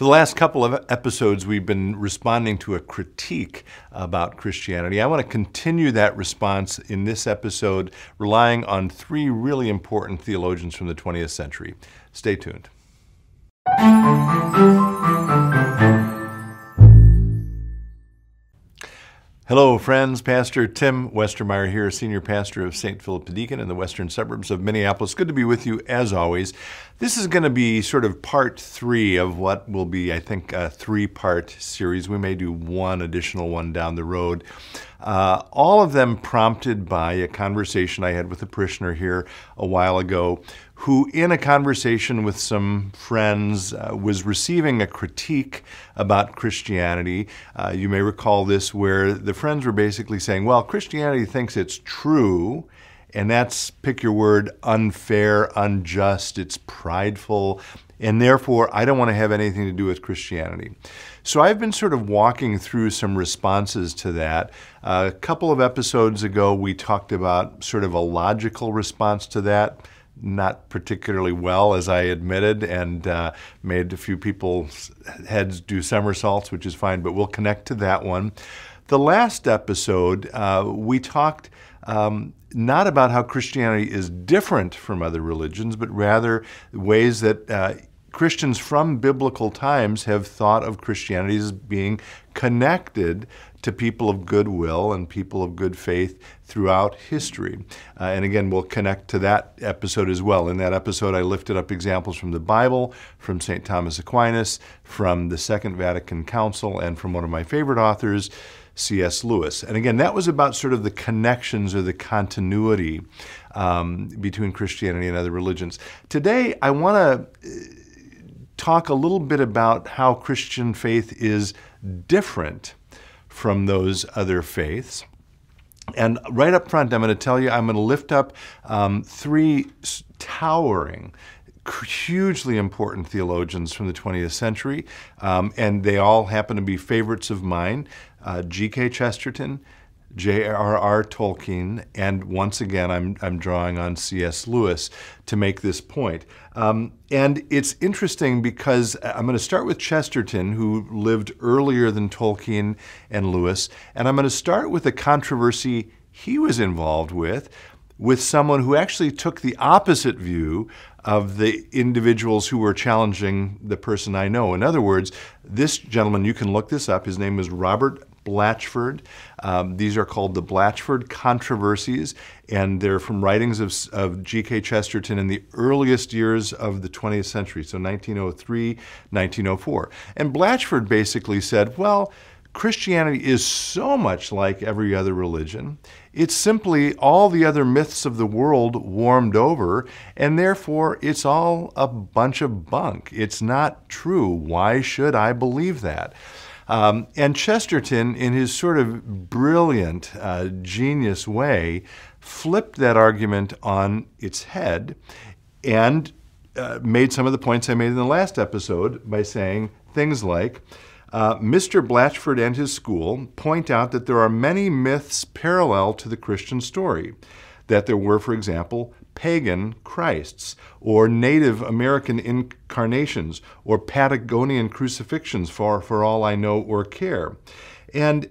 For the last couple of episodes, we've been responding to a critique about Christianity. I want to continue that response in this episode, relying on three really important theologians from the 20th century. Stay tuned. Hello, friends. Pastor Tim Westermeyer here, Senior Pastor of St. Philip the Deacon in the western suburbs of Minneapolis. Good to be with you as always. This is going to be sort of part three of what will be, I think, a three part series. We may do one additional one down the road. Uh, all of them prompted by a conversation I had with a parishioner here a while ago who, in a conversation with some friends, uh, was receiving a critique about Christianity. Uh, you may recall this, where the friends were basically saying, Well, Christianity thinks it's true. And that's, pick your word, unfair, unjust, it's prideful, and therefore I don't want to have anything to do with Christianity. So I've been sort of walking through some responses to that. A couple of episodes ago, we talked about sort of a logical response to that not particularly well, as I admitted, and uh, made a few people's heads do somersaults, which is fine, but we'll connect to that one. The last episode, uh, we talked um, not about how Christianity is different from other religions, but rather ways that uh, Christians from biblical times have thought of Christianity as being connected to people of goodwill and people of good faith throughout history. Uh, and again, we'll connect to that episode as well. In that episode, I lifted up examples from the Bible, from St. Thomas Aquinas, from the Second Vatican Council, and from one of my favorite authors, C.S. Lewis. And again, that was about sort of the connections or the continuity um, between Christianity and other religions. Today, I want to uh, talk a little bit about how Christian faith is different from those other faiths. And right up front, I'm going to tell you, I'm going to lift up um, three towering, hugely important theologians from the 20th century, um, and they all happen to be favorites of mine uh, G.K. Chesterton, J.R.R. Tolkien, and once again, I'm, I'm drawing on C.S. Lewis to make this point. Um, and it's interesting because I'm going to start with Chesterton, who lived earlier than Tolkien and Lewis, and I'm going to start with a controversy he was involved with, with someone who actually took the opposite view of the individuals who were challenging the person I know. In other words, this gentleman, you can look this up, his name is Robert Blatchford. Um, these are called the Blatchford Controversies, and they're from writings of, of G.K. Chesterton in the earliest years of the 20th century, so 1903, 1904. And Blatchford basically said, well, Christianity is so much like every other religion. It's simply all the other myths of the world warmed over, and therefore it's all a bunch of bunk. It's not true. Why should I believe that? Um, and Chesterton, in his sort of brilliant, uh, genius way, flipped that argument on its head and uh, made some of the points I made in the last episode by saying things like, uh, Mr. Blatchford and his school point out that there are many myths parallel to the Christian story. That there were, for example, pagan Christs, or Native American incarnations, or Patagonian crucifixions, for, for all I know or care. And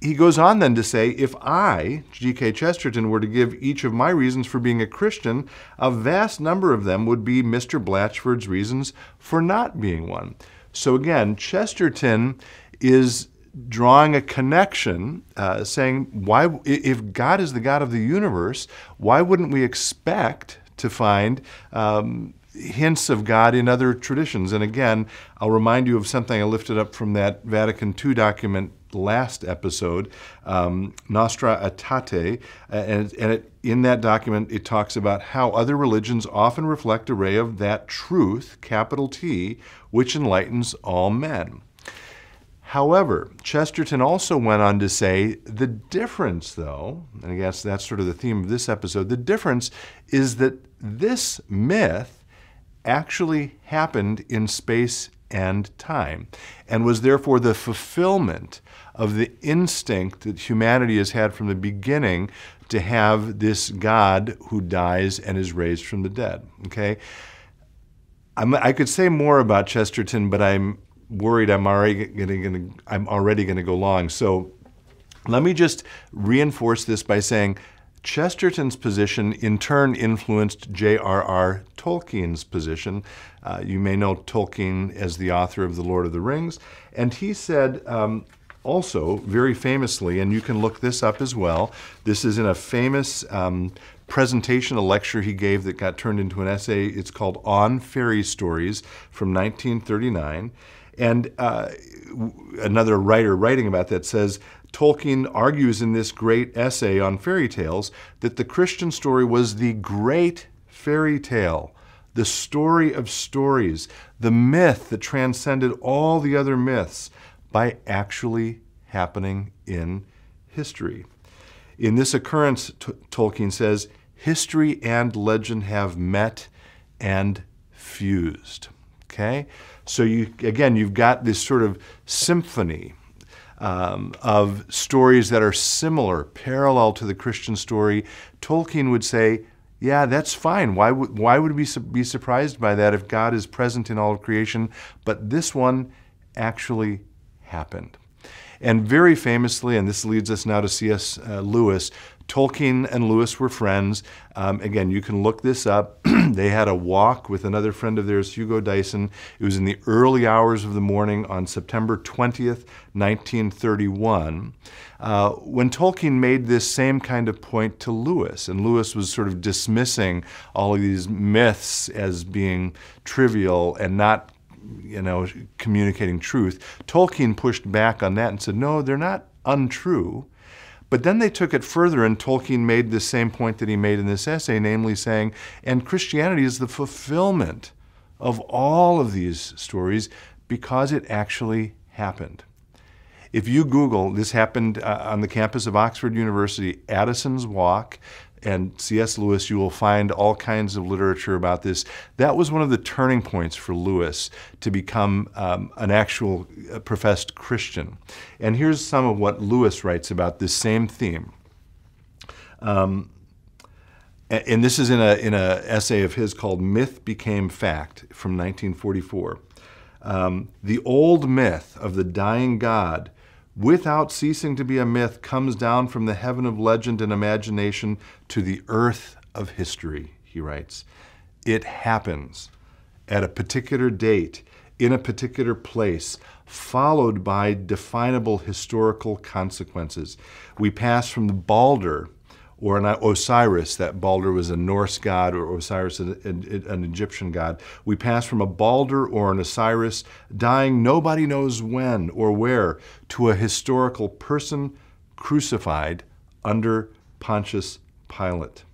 he goes on then to say, if I, G.K. Chesterton, were to give each of my reasons for being a Christian, a vast number of them would be Mr. Blatchford's reasons for not being one. So again, Chesterton is drawing a connection, uh, saying, why, if God is the God of the universe, why wouldn't we expect to find um, hints of God in other traditions? And again, I'll remind you of something I lifted up from that Vatican II document last episode, um, Nostra Aetate, uh, and, and it, in that document it talks about how other religions often reflect a ray of that truth, capital T, which enlightens all men. However, Chesterton also went on to say the difference, though, and I guess that's sort of the theme of this episode, the difference is that this myth actually happened in space and time and was therefore the fulfillment of the instinct that humanity has had from the beginning to have this God who dies and is raised from the dead. Okay? I could say more about Chesterton, but I'm worried I'm already going to I'm already going to go long. So let me just reinforce this by saying Chesterton's position in turn influenced J.R.R. Tolkien's position. Uh, you may know Tolkien as the author of The Lord of the Rings, and he said um, also very famously, and you can look this up as well. This is in a famous um, presentation, a lecture he gave that got turned into an essay. It's called On Fairy Stories from 1939. And uh, another writer writing about that says Tolkien argues in this great essay on fairy tales that the Christian story was the great fairy tale, the story of stories, the myth that transcended all the other myths by actually happening in history. In this occurrence, T- Tolkien says, history and legend have met and fused. Okay? So you again, you've got this sort of symphony um, of stories that are similar, parallel to the Christian story. Tolkien would say, yeah, that's fine. Why would, why would we be surprised by that if God is present in all of creation? But this one actually happened. And very famously, and this leads us now to C.S. Uh, Lewis, Tolkien and Lewis were friends. Um, again, you can look this up. they had a walk with another friend of theirs, Hugo Dyson. It was in the early hours of the morning on September 20th, 1931, uh, when Tolkien made this same kind of point to Lewis. And Lewis was sort of dismissing all of these myths as being trivial and not you know, communicating truth. Tolkien pushed back on that and said, no, they're not untrue. But then they took it further, and Tolkien made the same point that he made in this essay, namely saying, and Christianity is the fulfillment of all of these stories because it actually happened. If you Google, this happened uh, on the campus of Oxford University, Addison's Walk, and C.S. Lewis, you will find all kinds of literature about this. That was one of the turning points for Lewis to become um, an actual uh, professed Christian. And here's some of what Lewis writes about this same theme. Um, and this is in a in a essay of his called "Myth Became Fact" from 1944. Um, the old myth of the dying God without ceasing to be a myth, comes down from the heaven of legend and imagination to the earth of history, he writes. It happens at a particular date, in a particular place, followed by definable historical consequences. We pass from the Balder or an Osiris, that Balder was a Norse god, or Osiris an, an, Egyptian god. We pass from a Balder or an Osiris dying nobody knows when or where to a historical person crucified under Pontius Pilate.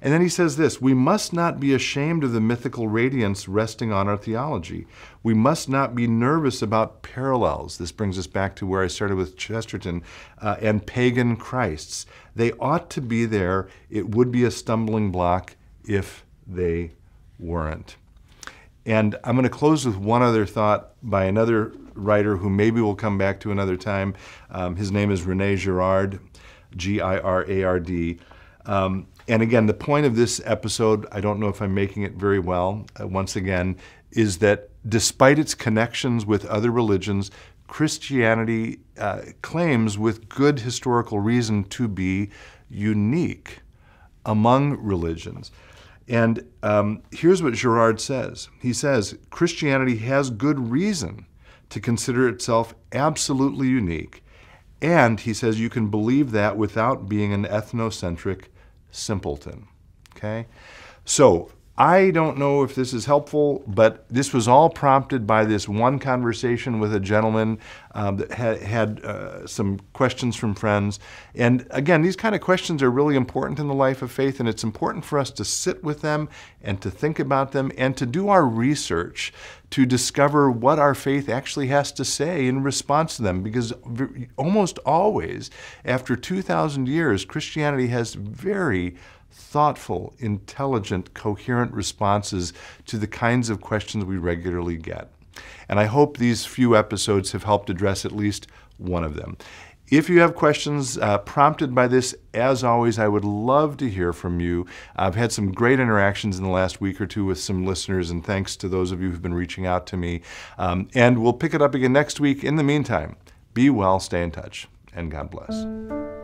And then he says this We must not be ashamed of the mythical radiance resting on our theology. We must not be nervous about parallels. This brings us back to where I started with Chesterton uh, and pagan Christs. They ought to be there. It would be a stumbling block if they weren't. And I'm going to close with one other thought by another writer who maybe we'll come back to another time. Um, his name is Rene Girard, G I R A R D. Um, and again, the point of this episode, I don't know if I'm making it very well, uh, once again, is that despite its connections with other religions, Christianity uh, claims with good historical reason to be unique among religions. And um, here's what Girard says He says, Christianity has good reason to consider itself absolutely unique. And he says you can believe that without being an ethnocentric simpleton. Okay? So, I don't know if this is helpful, but this was all prompted by this one conversation with a gentleman um, that had, had uh, some questions from friends. And again, these kind of questions are really important in the life of faith, and it's important for us to sit with them and to think about them and to do our research to discover what our faith actually has to say in response to them. Because almost always, after 2,000 years, Christianity has very thoughtful, intelligent, coherent responses to the kinds of questions we regularly get. And I hope these few episodes have helped address at least one of them. If you have questions uh, prompted by this, as always, I would love to hear from you. I've had some great interactions in the last week or two with some listeners, and thanks to those of you who've been reaching out to me. Um, and we'll pick it up again next week. In the meantime, be well, stay in touch, and God bless.